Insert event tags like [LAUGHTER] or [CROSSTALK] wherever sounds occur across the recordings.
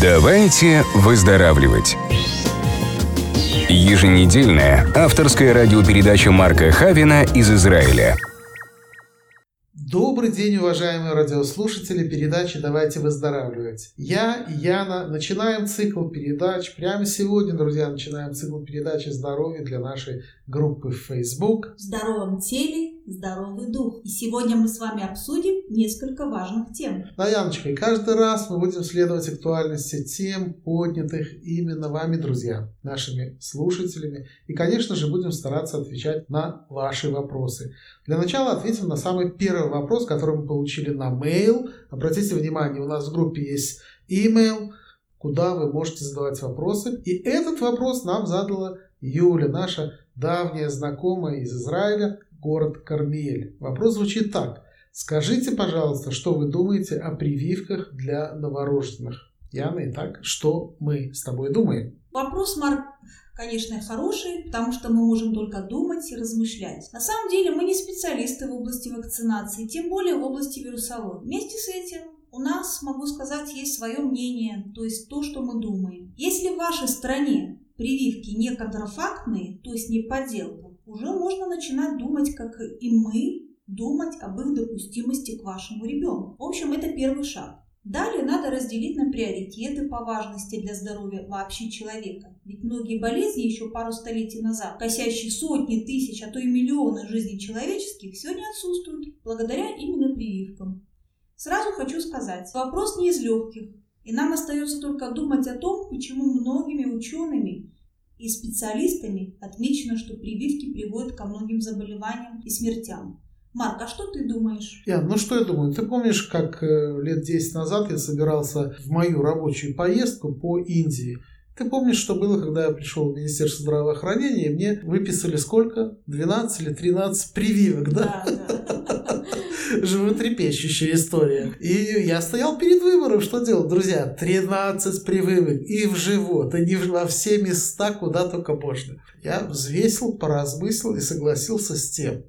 Давайте выздоравливать. Еженедельная авторская радиопередача Марка Хавина из Израиля – Добрый день, уважаемые радиослушатели передачи «Давайте выздоравливать». Я и Яна начинаем цикл передач. Прямо сегодня, друзья, начинаем цикл передачи «Здоровье» для нашей группы в Facebook. В здоровом теле здоровый дух. И сегодня мы с вами обсудим несколько важных тем. Да, Яночка, и каждый раз мы будем следовать актуальности тем, поднятых именно вами, друзья, нашими слушателями. И, конечно же, будем стараться отвечать на ваши вопросы. Для начала ответим на самый первый вопрос, который мы получили на mail. Обратите внимание, у нас в группе есть email, куда вы можете задавать вопросы. И этот вопрос нам задала Юля, наша давняя знакомая из Израиля, город Кармель. Вопрос звучит так. Скажите, пожалуйста, что вы думаете о прививках для новорожденных? Яна, итак, что мы с тобой думаем? Вопрос, Марк, конечно, хороший, потому что мы можем только думать и размышлять. На самом деле мы не специалисты в области вакцинации, тем более в области вирусологии. Вместе с этим у нас, могу сказать, есть свое мнение, то есть то, что мы думаем. Если в вашей стране прививки не контрафактные, то есть не подделка, уже можно начинать думать, как и мы, думать об их допустимости к вашему ребенку. В общем, это первый шаг. Далее надо разделить на приоритеты по важности для здоровья вообще человека. Ведь многие болезни еще пару столетий назад, косящие сотни тысяч, а то и миллионы жизней человеческих, сегодня отсутствуют благодаря именно прививкам. Сразу хочу сказать, вопрос не из легких, и нам остается только думать о том, почему многими учеными и специалистами отмечено, что прививки приводят ко многим заболеваниям и смертям. Марк, а что ты думаешь? Я, ну что я думаю? Ты помнишь, как э, лет 10 назад я собирался в мою рабочую поездку по Индии? Ты помнишь, что было, когда я пришел в Министерство здравоохранения, и мне выписали сколько? 12 или 13 прививок, да? Да, да. Животрепещущая история. И я стоял перед выбором, что делать, друзья? 13 прививок и в живот, и не во все места, куда только можно. Я взвесил, поразмыслил и согласился с тем,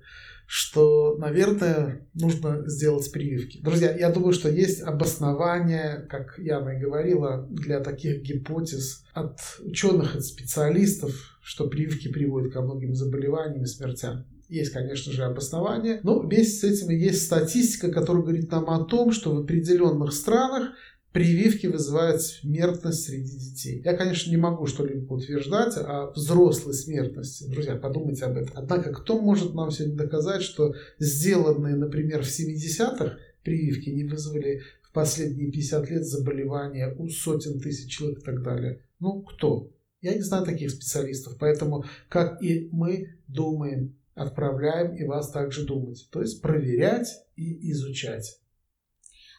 что, наверное, нужно сделать прививки. Друзья, я думаю, что есть обоснование, как Яна и говорила, для таких гипотез от ученых, от специалистов, что прививки приводят ко многим заболеваниям и смертям. Есть, конечно же, обоснование, но вместе с этим есть статистика, которая говорит нам о том, что в определенных странах прививки вызывают смертность среди детей. Я, конечно, не могу что-либо утверждать о взрослой смертности. Друзья, подумайте об этом. Однако, кто может нам сегодня доказать, что сделанные, например, в 70-х прививки не вызвали в последние 50 лет заболевания у сотен тысяч человек и так далее? Ну, кто? Я не знаю таких специалистов. Поэтому, как и мы думаем, отправляем и вас также думать. То есть проверять и изучать.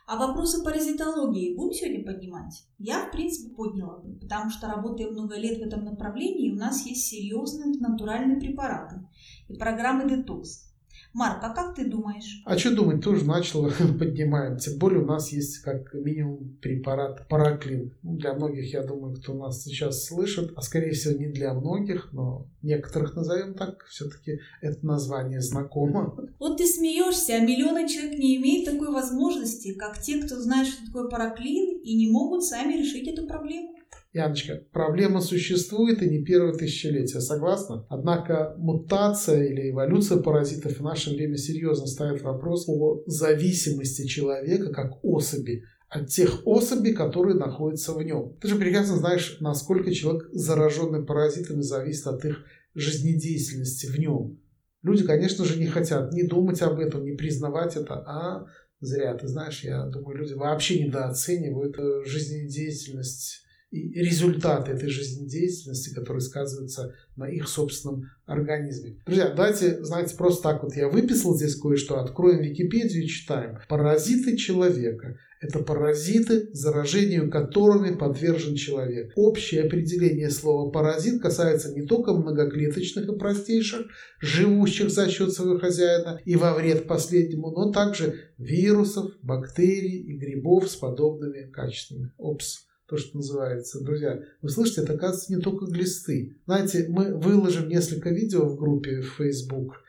А вопросы паразитологии будем сегодня поднимать? Я, в принципе, подняла бы, потому что работая много лет в этом направлении, у нас есть серьезные натуральные препараты и программы детокс. Марк, а как ты думаешь? А что думать, тоже начал [LAUGHS] поднимаем. Тем более у нас есть как минимум препарат параклин. Ну, для многих, я думаю, кто нас сейчас слышит, а скорее всего не для многих, но некоторых назовем так, все-таки это название знакомо. Вот ты смеешься, а миллионы человек не имеют такой возможности, как те, кто знает, что такое параклин, и не могут сами решить эту проблему. Яночка, проблема существует и не первое тысячелетие, согласна? Однако мутация или эволюция паразитов в наше время серьезно ставит вопрос о зависимости человека как особи от тех особей, которые находятся в нем. Ты же прекрасно знаешь, насколько человек, зараженный паразитами, зависит от их жизнедеятельности в нем. Люди, конечно же, не хотят ни думать об этом, ни признавать это, а зря. Ты знаешь, я думаю, люди вообще недооценивают э, жизнедеятельность и результаты этой жизнедеятельности, которые сказываются на их собственном организме. Друзья, давайте, знаете, просто так вот я выписал здесь кое-что, откроем Википедию и читаем. Паразиты человека – это паразиты, заражению которыми подвержен человек. Общее определение слова «паразит» касается не только многоклеточных и простейших, живущих за счет своего хозяина и во вред последнему, но также вирусов, бактерий и грибов с подобными качествами. Опс то, что называется. Друзья, вы слышите, это оказывается не только глисты. Знаете, мы выложим несколько видео в группе в Facebook,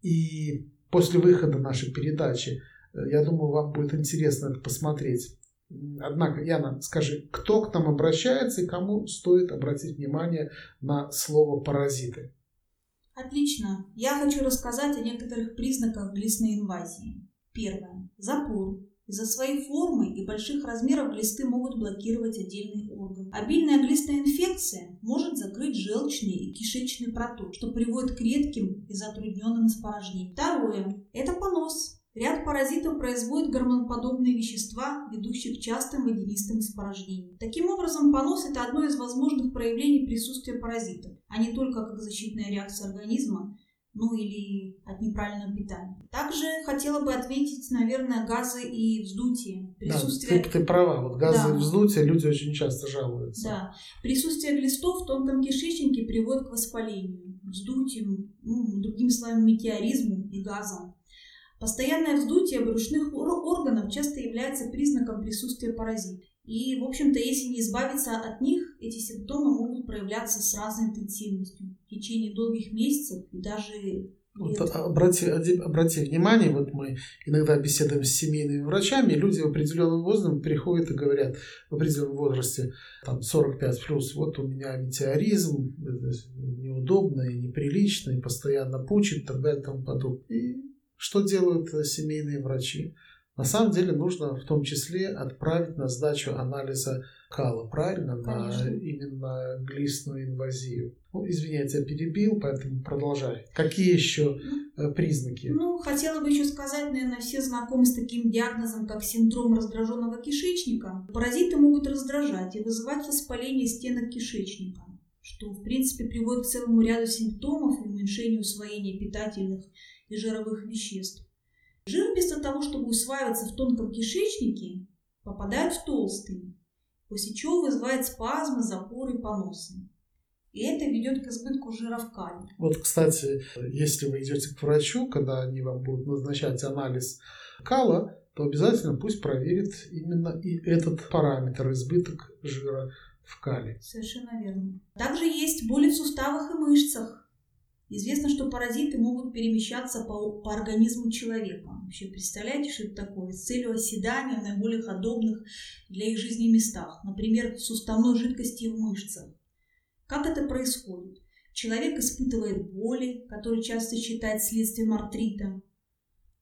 и после выхода нашей передачи, э, я думаю, вам будет интересно это посмотреть. Однако, Яна, скажи, кто к нам обращается и кому стоит обратить внимание на слово «паразиты»? Отлично. Я хочу рассказать о некоторых признаках глистной инвазии. Первое. Запор. Из-за своей формы и больших размеров глисты могут блокировать отдельный орган. Обильная глистная инфекция может закрыть желчный и кишечный проток, что приводит к редким и затрудненным испражнениям. Второе. Это понос. Ряд паразитов производит гормоноподобные вещества, ведущие к частым водянистым испражнениям. Таким образом, понос – это одно из возможных проявлений присутствия паразитов, а не только как защитная реакция организма, ну или от неправильного питания. Также хотела бы отметить, наверное, газы и вздутие. Присутствие... Да, ты, ты права, вот газы да. и вздутие люди очень часто жалуются. Да, присутствие глистов в тонком кишечнике приводит к воспалению, вздутию, ну, другими словами, метеоризму и газам. Постоянное вздутие брюшных органов часто является признаком присутствия паразита. И, в общем-то, если не избавиться от них, эти симптомы могут проявляться с разной интенсивностью в течение долгих месяцев и даже вот, обрати, обрати внимание, вот мы иногда беседуем с семейными врачами, люди в определенном возрасте приходят и говорят в определенном возрасте, там 45 плюс, вот у меня метеоризм, неудобно и неприлично, и постоянно пучит, и так далее и тому подобное. И что делают э, семейные врачи? На самом деле нужно в том числе отправить на сдачу анализа кала, правильно? Конечно. На именно глистную инвазию. Ну, извиняйте, я перебил, поэтому продолжай. Какие еще ну, признаки? Ну, хотела бы еще сказать, наверное, все знакомы с таким диагнозом, как синдром раздраженного кишечника. Паразиты могут раздражать и вызывать воспаление стенок кишечника что, в принципе, приводит к целому ряду симптомов и уменьшению усвоения питательных и жировых веществ. Жир вместо того, чтобы усваиваться в тонком кишечнике, попадает в толстый, после чего вызывает спазмы, запоры и поносы. И это ведет к избытку жира в кале. Вот, кстати, если вы идете к врачу, когда они вам будут назначать анализ кала, то обязательно пусть проверит именно и этот параметр, избыток жира в кале. Совершенно верно. Также есть боли в суставах и мышцах. Известно, что паразиты могут перемещаться по, по организму человека. Вообще, представляете, что это такое? С целью оседания в наиболее удобных для их жизни местах. Например, в суставной жидкости в мышцах. Как это происходит? Человек испытывает боли, которые часто считают следствием артрита.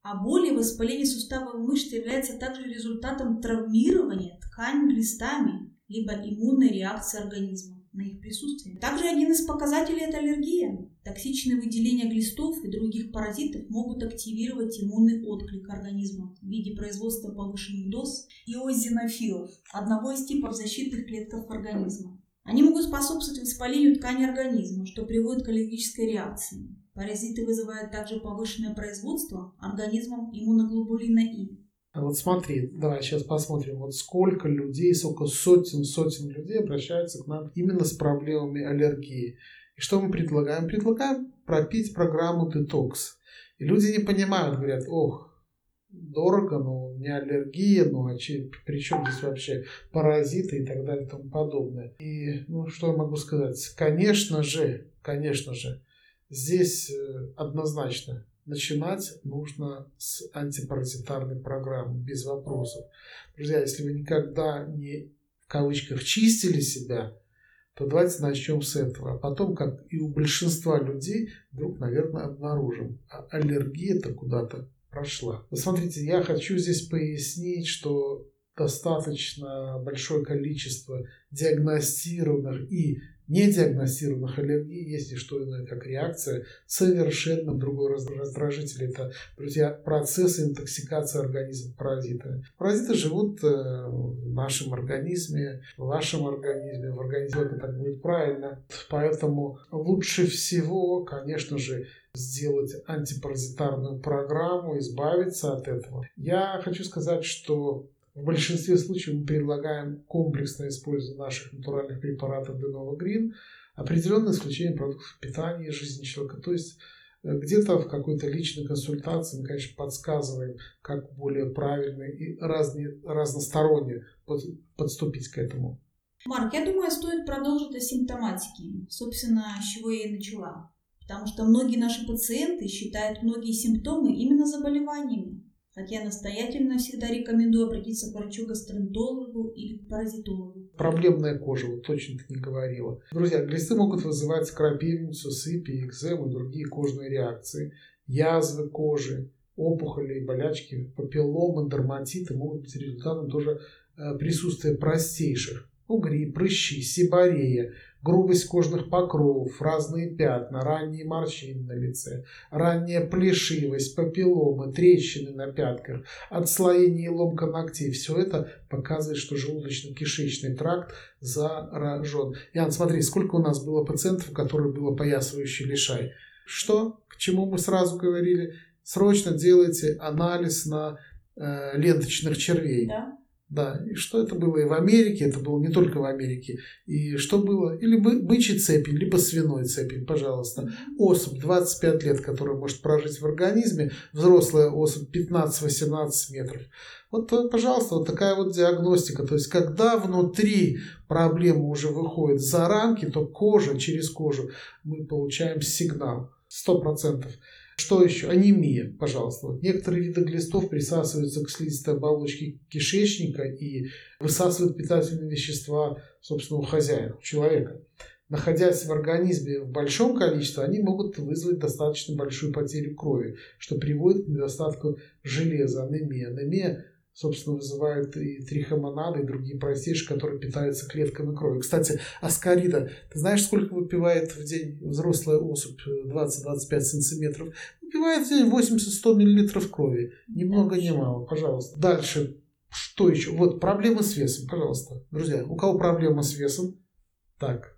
А боли и воспаление суставов мышц является также результатом травмирования ткани глистами, либо иммунной реакции организма на их присутствие. Также один из показателей – это аллергия. Токсичные выделения глистов и других паразитов могут активировать иммунный отклик организма в виде производства повышенных доз иозинофилов, одного из типов защитных клеток организма. Они могут способствовать воспалению ткани организма, что приводит к аллергической реакции. Паразиты вызывают также повышенное производство организмом иммуноглобулина И, а вот смотри, давай сейчас посмотрим, вот сколько людей, сколько сотен, сотен людей обращаются к нам именно с проблемами аллергии. И что мы предлагаем? Предлагаем пропить программу детокс. И люди не понимают, говорят, ох, дорого, ну, не аллергия, ну, а че, при чем здесь вообще паразиты и так далее и тому подобное. И, ну, что я могу сказать? Конечно же, конечно же, здесь э, однозначно начинать нужно с антипаразитарной программы, без вопросов. Друзья, если вы никогда не в кавычках чистили себя, то давайте начнем с этого. А потом, как и у большинства людей, вдруг, наверное, обнаружим, а аллергия-то куда-то прошла. Вот смотрите, я хочу здесь пояснить, что достаточно большое количество диагностированных и недиагностированных аллергий есть не что иное, как реакция совершенно другой раздражитель. Это, друзья, процесс интоксикации организма паразитами. Паразиты живут э, в нашем организме, в вашем организме, в организме, это так будет правильно. Поэтому лучше всего, конечно же, сделать антипаразитарную программу, избавиться от этого. Я хочу сказать, что в большинстве случаев мы предлагаем комплексное использование наших натуральных препаратов Denova Green, определенное исключение продуктов питания и жизни человека. То есть э, где-то в какой-то личной консультации мы, конечно, подсказываем, как более правильно и разне, разносторонне под, подступить к этому. Марк, я думаю, стоит продолжить о симптоматике. Собственно, с чего я и начала. Потому что многие наши пациенты считают многие симптомы именно заболеваниями. Хотя настоятельно всегда рекомендую обратиться к врачу-гастроэнтерологу или к паразитологу. Проблемная кожа, вот точно ты не говорила. Друзья, глисты могут вызывать крапивницу, сыпи, экзему другие кожные реакции, язвы кожи, опухоли, болячки, папилломы, дерматиты могут быть результатом тоже э, присутствия простейших угри, прыщи, сибарея, грубость кожных покровов, разные пятна, ранние морщины на лице, ранняя плешивость, папилломы, трещины на пятках, отслоение и ломка ногтей. Все это показывает, что желудочно-кишечный тракт заражен. Ян, смотри, сколько у нас было пациентов, у которых было поясывающий лишай. Что? К чему мы сразу говорили? Срочно делайте анализ на э, ленточных червей. Да? Да, и что это было и в Америке, это было не только в Америке. И что было? Или бы, бычий цепень, либо свиной цепень, пожалуйста. Особь 25 лет, которая может прожить в организме, взрослая особь 15-18 метров. Вот, э, пожалуйста, вот такая вот диагностика. То есть, когда внутри проблема уже выходит за рамки, то кожа, через кожу мы получаем сигнал. Сто процентов. Что еще? Анемия, пожалуйста. Вот некоторые виды глистов присасываются к слизистой оболочке кишечника и высасывают питательные вещества собственного хозяина, человека. Находясь в организме в большом количестве, они могут вызвать достаточно большую потерю крови, что приводит к недостатку железа, анемия. Анемия собственно, вызывает и трихомонады, и другие простейшие, которые питаются клетками крови. Кстати, аскарида. Ты знаешь, сколько выпивает в день взрослая особь? 20-25 сантиметров. Выпивает в день 80-100 миллилитров крови. Ни много, ни мало. Пожалуйста. Дальше. Что еще? Вот проблемы с весом. Пожалуйста. Друзья, у кого проблема с весом? Так,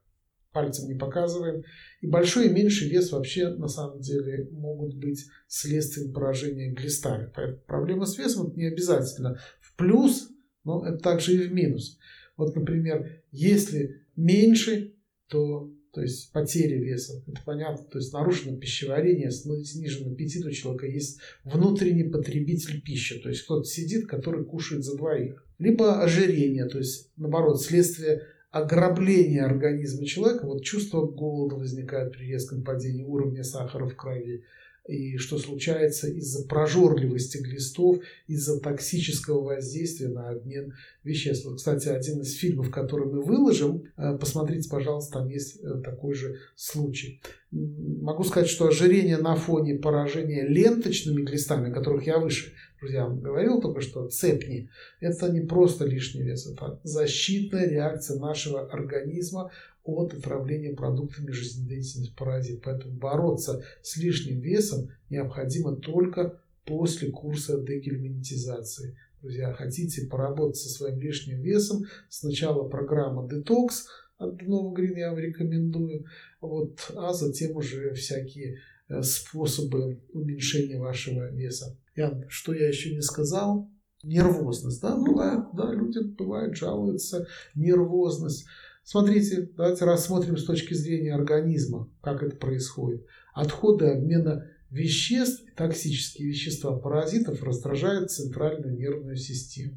пальцем не показываем. И большой и меньший вес вообще на самом деле могут быть следствием поражения глистами. Поэтому проблема с весом это не обязательно в плюс, но это также и в минус. Вот, например, если меньше, то то есть потеря веса, это понятно, то есть нарушено пищеварение, снижен аппетит у человека, есть внутренний потребитель пищи, то есть кто-то сидит, который кушает за двоих. Либо ожирение, то есть наоборот, следствие ограбление организма человека, вот чувство голода возникает при резком падении уровня сахара в крови, и что случается из-за прожорливости глистов, из-за токсического воздействия на обмен веществ. Кстати, один из фильмов, который мы выложим, э, посмотрите, пожалуйста, там есть э, такой же случай. Могу сказать, что ожирение на фоне поражения ленточными глистами, о которых я выше друзья, говорил только что, цепни, это не просто лишний вес, это защитная реакция нашего организма от отравления продуктами жизнедеятельности паразит. Поэтому бороться с лишним весом необходимо только после курса дегельминтизации. Друзья, хотите поработать со своим лишним весом, сначала программа детокс от Нового Грин я вам рекомендую, вот, а затем уже всякие э, способы уменьшения вашего веса. Ян, что я еще не сказал? Нервозность, да, бывает, да, люди бывают жалуются, нервозность. Смотрите, давайте рассмотрим с точки зрения организма, как это происходит. Отходы обмена веществ токсические вещества паразитов раздражают центральную нервную систему.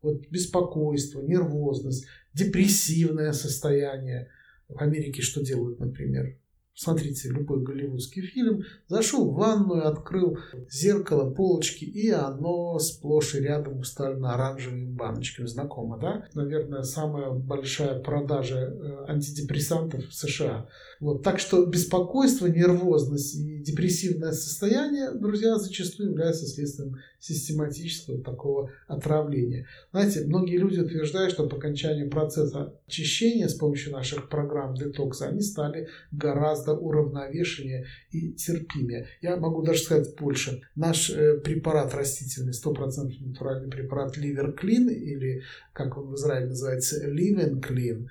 Вот беспокойство, нервозность, депрессивное состояние. В Америке что делают, например? Смотрите любой голливудский фильм, зашел в ванную, открыл зеркало, полочки, и оно сплошь и рядом уставлено оранжевыми баночками. Знакомо, да? Наверное, самая большая продажа э, антидепрессантов в США. Вот. Так что беспокойство, нервозность и депрессивное состояние, друзья, зачастую являются следствием систематического такого отравления. Знаете, многие люди утверждают, что по окончанию процесса очищения с помощью наших программ детокса они стали гораздо уравновешеннее и терпимее. Я могу даже сказать больше. Наш э, препарат растительный, 100% натуральный препарат Liver Clean, или как он в Израиле называется, Living Clean,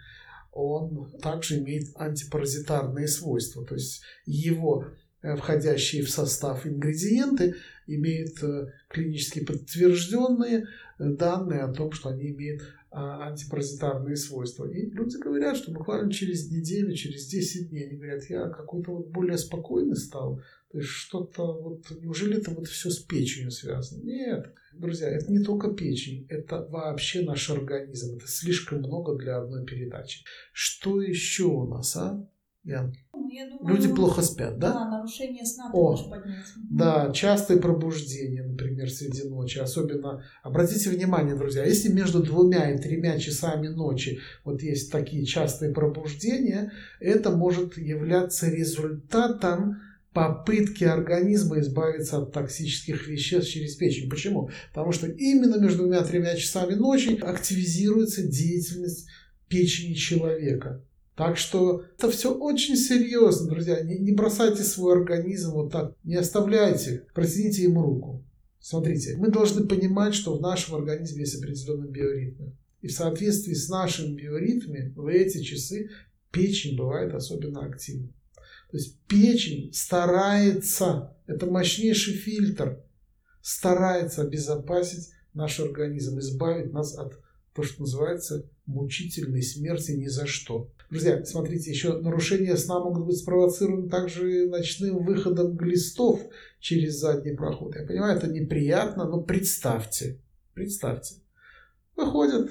он также имеет антипаразитарные свойства. То есть его Э, входящие в состав ингредиенты имеют э, клинически подтвержденные э, данные о том, что они имеют антипаразитарные свойства. И люди говорят, что буквально через неделю, через 10 дней, они говорят, я какой-то вот более спокойный стал, то есть что-то, вот, неужели это вот все с печенью связано? Нет, друзья, это не только печень, это вообще наш организм, это слишком много для одной передачи. Что еще у нас, а? Ян? Ну, я думаю, Люди плохо спят, да? Да, нарушение сна ты О, можешь поднять. Да, частые пробуждения, например, среди ночи. Особенно, обратите внимание, друзья, если между двумя и тремя часами ночи вот есть такие частые пробуждения, это может являться результатом попытки организма избавиться от токсических веществ через печень. Почему? Потому что именно между двумя и тремя часами ночи активизируется деятельность печени человека. Так что это все очень серьезно, друзья. Не, не бросайте свой организм вот так, не оставляйте, протяните ему руку. Смотрите, мы должны понимать, что в нашем организме есть определенные биоритмы. И в соответствии с нашими биоритмами в эти часы печень бывает особенно активна. То есть печень старается, это мощнейший фильтр, старается обезопасить наш организм, избавить нас от то, что называется мучительной смерти ни за что. Друзья, смотрите, еще нарушения сна могут быть спровоцированы также ночным выходом глистов через задний проход. Я понимаю, это неприятно, но представьте, представьте, выходят,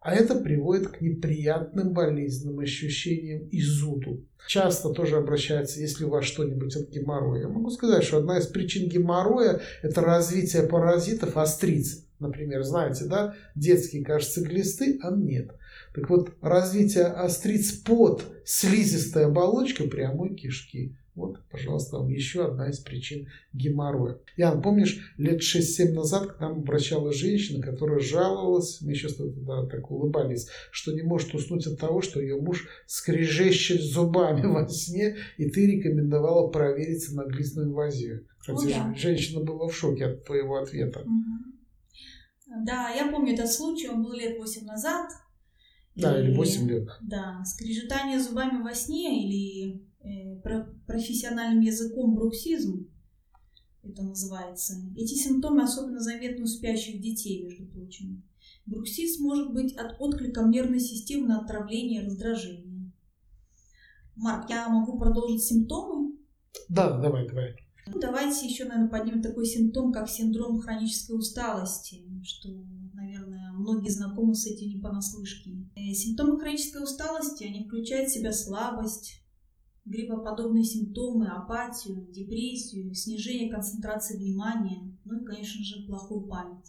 а это приводит к неприятным болезненным ощущениям и зуду. Часто тоже обращается, если у вас что-нибудь от геморроя. Я могу сказать, что одна из причин геморроя – это развитие паразитов остриц. Например, знаете, да, детские, кажется, глисты, а нет. Так вот, развитие остриц под слизистой оболочкой прямой кишки. Вот, пожалуйста, вам еще одна из причин геморроя. Ян, помнишь, лет 6-7 назад к нам обращалась женщина, которая жаловалась, мы еще тогда так улыбались, что не может уснуть от того, что ее муж скрежещет зубами во сне, и ты рекомендовала провериться на глистную инвазию. Кстати, О, да. женщина была в шоке от твоего ответа. Мгм. Да, я помню этот случай, он был лет 8 назад. Да, или И- 8 лет. Да, скрежетание зубами во сне или э, про- профессиональным языком бруксизм, это называется. Эти симптомы особенно заметны у спящих детей, между прочим. Бруксизм может быть от отклика нервной системы на отравление и раздражение. Марк, я могу продолжить симптомы? Да, давай, давай. Ну, давайте еще, наверное, поднимем такой симптом, как синдром хронической усталости, что, наверное, многие знакомы с этим не понаслышке. Э, Симптомы хронической усталости, они включают в себя слабость, гриппоподобные симптомы, апатию, депрессию, снижение концентрации внимания, ну и, конечно же, плохую память.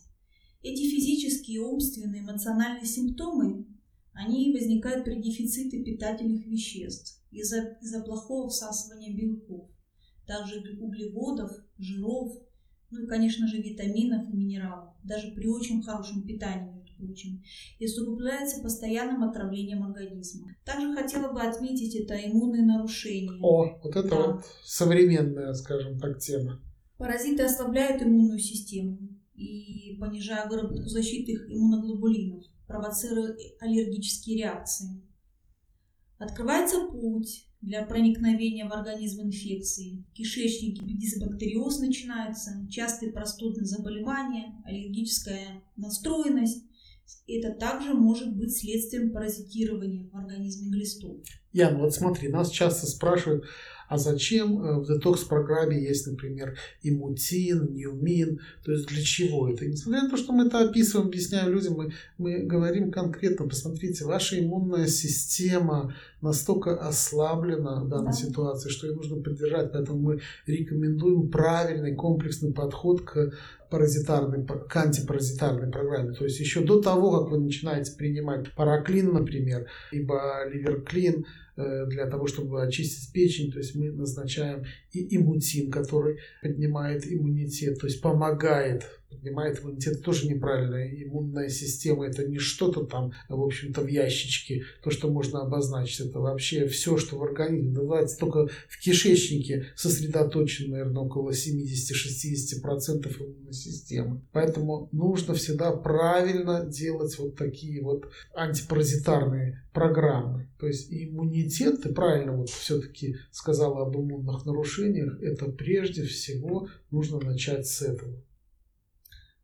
Эти физические, умственные, эмоциональные симптомы, они возникают при дефиците питательных веществ из-за из плохого всасывания белков также углеводов, жиров, ну и, конечно же, витаминов и минералов, даже при очень хорошем питании, между прочим, и усугубляется постоянным отравлением организма. Также хотела бы отметить это иммунные нарушения. О, вот это Да. вот современная, скажем так, тема. Паразиты ослабляют иммунную систему и понижая выработку защитных иммуноглобулинов, провоцируя аллергические реакции. Открывается путь для проникновения в организм инфекции. В кишечнике дисбактериоз начинается, частые простудные заболевания, аллергическая настроенность. Это также может быть следствием паразитирования в организме глистов. Ян, вот смотри, нас часто спрашивают, а зачем э, в детокс-программе есть, например, имутин, неумин, то есть для чего это? И несмотря на то, что мы это описываем, объясняем людям, мы, мы говорим конкретно, посмотрите, ваша иммунная система настолько ослаблена в данной Да. ситуации, что ее нужно поддержать, поэтому мы рекомендуем правильный комплексный подход к паразитарной, к антипаразитарной программе. То есть еще до того, как вы начинаете принимать параклин, например, либо ливерклин, для того, чтобы очистить печень, то есть мы назначаем и иммутин, который поднимает иммунитет, то есть помогает, поднимает иммунитет, тоже неправильно. Иммунная система это не что-то там, в общем-то, в ящичке, то, что можно обозначить, это вообще все, что в организме, давайте только в кишечнике сосредоточено, наверное, около 70-60% иммунной системы. Поэтому нужно всегда правильно делать вот такие вот антипаразитарные программы. То есть иммунитет, ты правильно вот все-таки сказала об иммунных нарушениях, это прежде всего нужно начать с этого.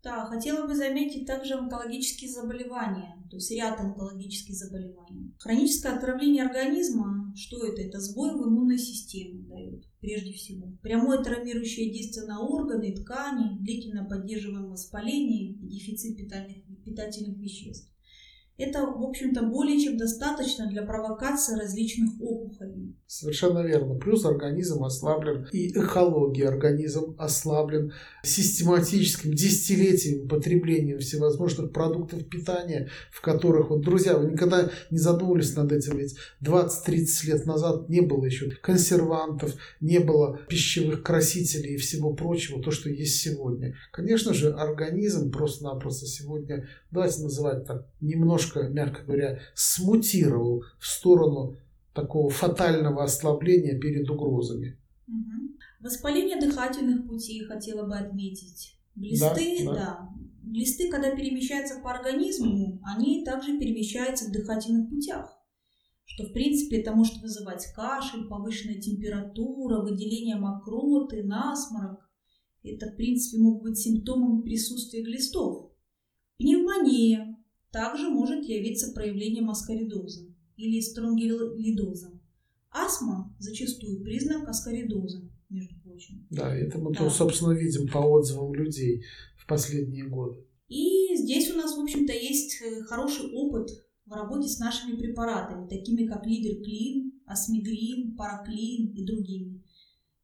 Да, хотела бы заметить также онкологические заболевания, то есть ряд онкологических заболеваний. Хроническое отравление организма, что это? Это сбой в иммунной системе дает, прежде всего. Прямое травмирующее действие на органы ткани, длительно поддерживаемое воспаление и дефицит питательных, питательных веществ. Это, в общем-то, более чем достаточно для провокации различных опухолей. Совершенно верно. Плюс организм ослаблен, и экология организм ослаблен систематическим десятилетием потреблением всевозможных продуктов питания, в которых, вот, друзья, вы никогда не задумывались над этим, ведь 20-30 лет назад не было еще консервантов, не было пищевых красителей и всего прочего, то, что есть сегодня. Конечно же, организм просто-напросто сегодня, давайте называть так, немножко немножко, мягко говоря, смутировал в сторону такого фатального ослабления перед угрозами. Угу. Воспаление дыхательных путей хотела бы отметить. Глисты, да, да. да. Глисты, когда перемещаются по организму, они также перемещаются в дыхательных путях. Что, в принципе, это может вызывать кашель, повышенная температура, выделение мокроты, насморк. Это, в принципе, могут быть симптомами присутствия глистов. Пневмония, также может явиться проявлением аскаридоза или стронгилидоза. Астма зачастую признак аскаридоза, между прочим. Да, это мы, да. собственно, видим по отзывам людей в последние годы. И здесь у нас, в общем-то, есть э, хороший опыт в работе с нашими препаратами, такими как Лидерклин, Асмигрин, Параклин и другими.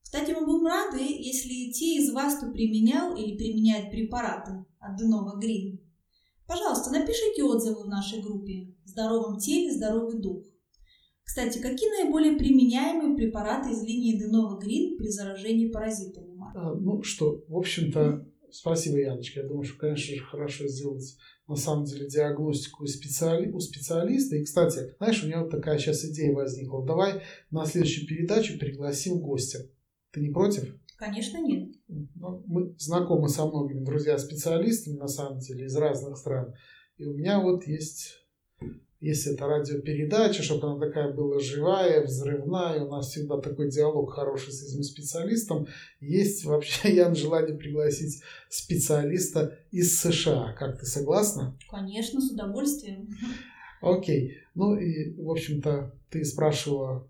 Кстати, мы будем рады, если те из вас, кто применял или применяет препараты от Денова Грин, Пожалуйста, напишите отзывы в нашей группе «В здоровом теле здоровый дух». Кстати, какие наиболее применяемые препараты из линии Денова Грин при заражении паразитами? А, ну что, в общем-то, спасибо, Яночка. Я думаю, что, конечно же, хорошо сделать на самом деле диагностику у, у специалиста. И, кстати, знаешь, у меня вот такая сейчас идея возникла. Давай на следующую передачу пригласим гостя. Ты не против? Конечно, нет. Ну, мы знакомы со многими друзья-специалистами, на самом деле, из разных стран. И у меня вот есть, если это радиопередача, чтобы она такая была живая, взрывная, у нас всегда такой диалог хороший с этим специалистом. Есть вообще, [LAUGHS] я на желание пригласить специалиста из США. Как ты согласна? Конечно, с удовольствием. Окей. Ну и, в общем-то, ты спрашивала,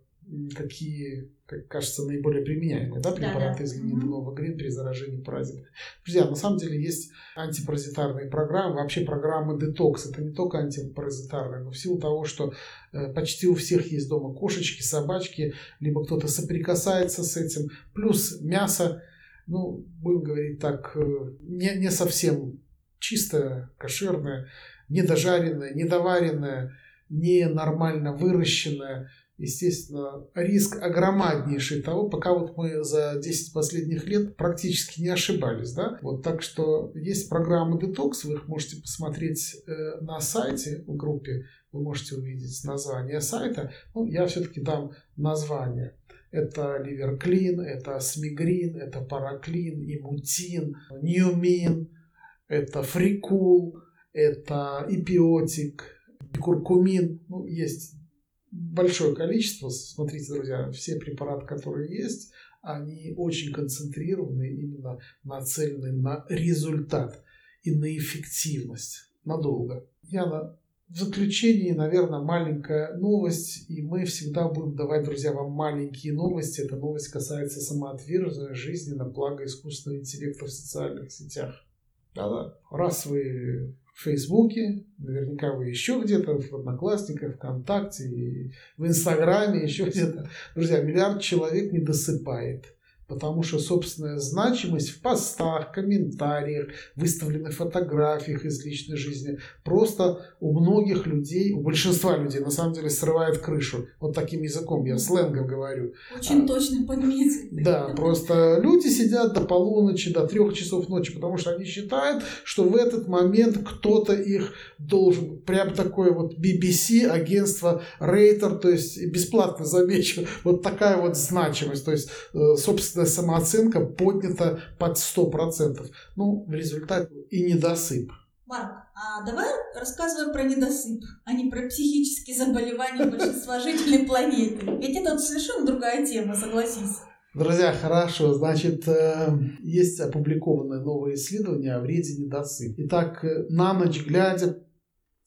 какие как кажется, наиболее применяемые да, препараты да, да. из Денова Грин при заражении паразитами. Друзья, на самом деле есть антипаразитарные программы, вообще программы детокс. Это не только антипаразитарные, но в силу того, что э, почти у всех есть дома кошечки, собачки, либо кто-то соприкасается с этим, плюс мясо, ну, будем говорить так, э, не, не совсем чистое, кошерное, недожаренное, недоваренное, не нормально выращенное – естественно, риск огромнейший того, пока вот мы за 10 последних лет практически не ошибались, да, вот так что есть программы детокс, вы их можете посмотреть э, на сайте в группе, вы можете увидеть название сайта, ну, я все-таки дам название. Это ливерклин, это смигрин, это параклин, имутин, ньюмин, это фрикул, это эпиотик, куркумин. Ну, есть большое количество. Смотрите, друзья, все препараты, которые есть, они очень концентрированы, именно нацелены на результат и на эффективность надолго. Я на в заключении, наверное, маленькая новость, и мы всегда будем давать, друзья, вам маленькие новости. Эта новость касается самоотверженной жизни на благо искусственного интеллекта в социальных сетях. Да-да. Раз вы в Фейсбуке, наверняка вы еще где-то в Одноклассниках, ВКонтакте, в Инстаграме, еще где-то. Друзья, миллиард человек не досыпает потому что собственная значимость в постах, комментариях, выставленных фотографиях из личной жизни просто у многих людей, у большинства людей на самом деле срывает крышу. Вот таким языком я сленгом говорю. Очень а, точно подметил. Да, просто люди сидят до полуночи, до трех часов ночи, потому что они считают, что в этот момент кто-то их должен. Прям такое вот BBC, агентство Рейтер, то есть бесплатно замечу, вот такая вот значимость. То есть, э, собственно, собственная самооценка поднята под 100%. Ну, в результате и недосып. Марк, а давай рассказывай про недосып, а не про психические заболевания большинства жителей планеты. Ведь это совершенно другая тема, согласись. Друзья, хорошо. Значит, э, есть опубликованное новое исследование о вреде недосыпа. Итак, э, на ночь глядя,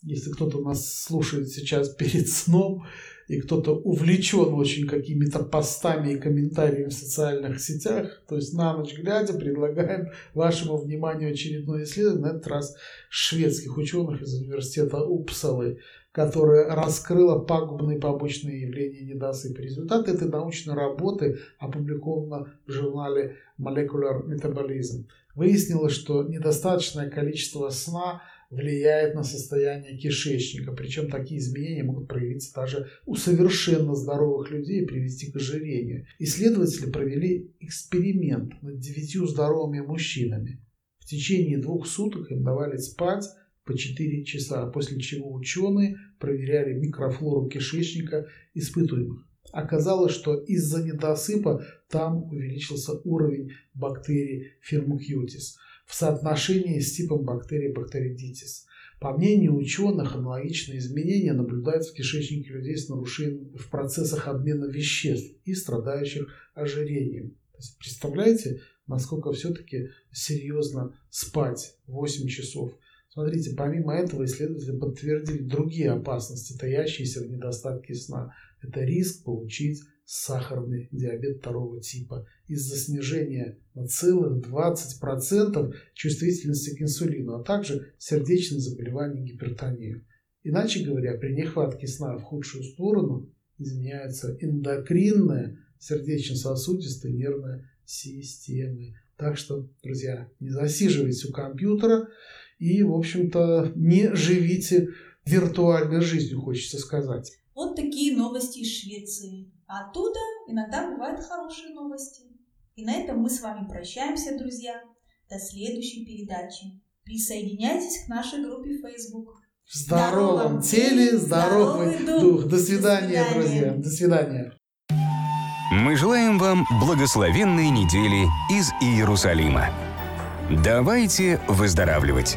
если кто-то нас слушает сейчас перед сном, и кто-то увлечен очень какими-то постами и комментариями в социальных сетях, то есть на ночь глядя предлагаем вашему вниманию очередное исследование, на этот раз шведских ученых из университета Упсалы, которое раскрыло пагубные побочные явления недосыпа. Результат этой научной работы опубликован в журнале Molecular Metabolism. Выяснилось, что недостаточное количество сна – влияет на состояние кишечника. Причем такие изменения могут проявиться даже у совершенно здоровых людей и привести к ожирению. Исследователи провели эксперимент над девятью здоровыми мужчинами. В течение двух суток им давали спать по 4 часа, после чего ученые проверяли микрофлору кишечника испытуемых. Оказалось, что из-за недосыпа там увеличился уровень бактерий фермукьютис – в соотношении с типом бактерий бактеридитис. По мнению ученых, аналогичные изменения наблюдаются в кишечнике людей с нарушением в процессах обмена веществ и страдающих ожирением. Представляете, насколько все-таки серьезно спать 8 часов. Смотрите, помимо этого исследователи подтвердили другие опасности, таящиеся в недостатке сна. Это риск получить сахарный диабет второго типа из-за снижения на целых 20% чувствительности к инсулину, а также сердечные заболевания и гипертонию. Иначе говоря, при нехватке сна в худшую сторону изменяется эндокринная, сердечно-сосудистая нервная системы. Так что, друзья, не засиживайтесь у компьютера и, в общем-то, не живите виртуальной жизнью, хочется сказать. Вот такие новости из Швеции. А оттуда иногда бывают хорошие новости. И на этом мы с вами прощаемся, друзья. До следующей передачи. Присоединяйтесь к нашей группе Facebook. В здоровом теле здоровый дух. До свидания, друзья. До свидания. Мы желаем вам благословенной недели из Иерусалима. Давайте выздоравливать!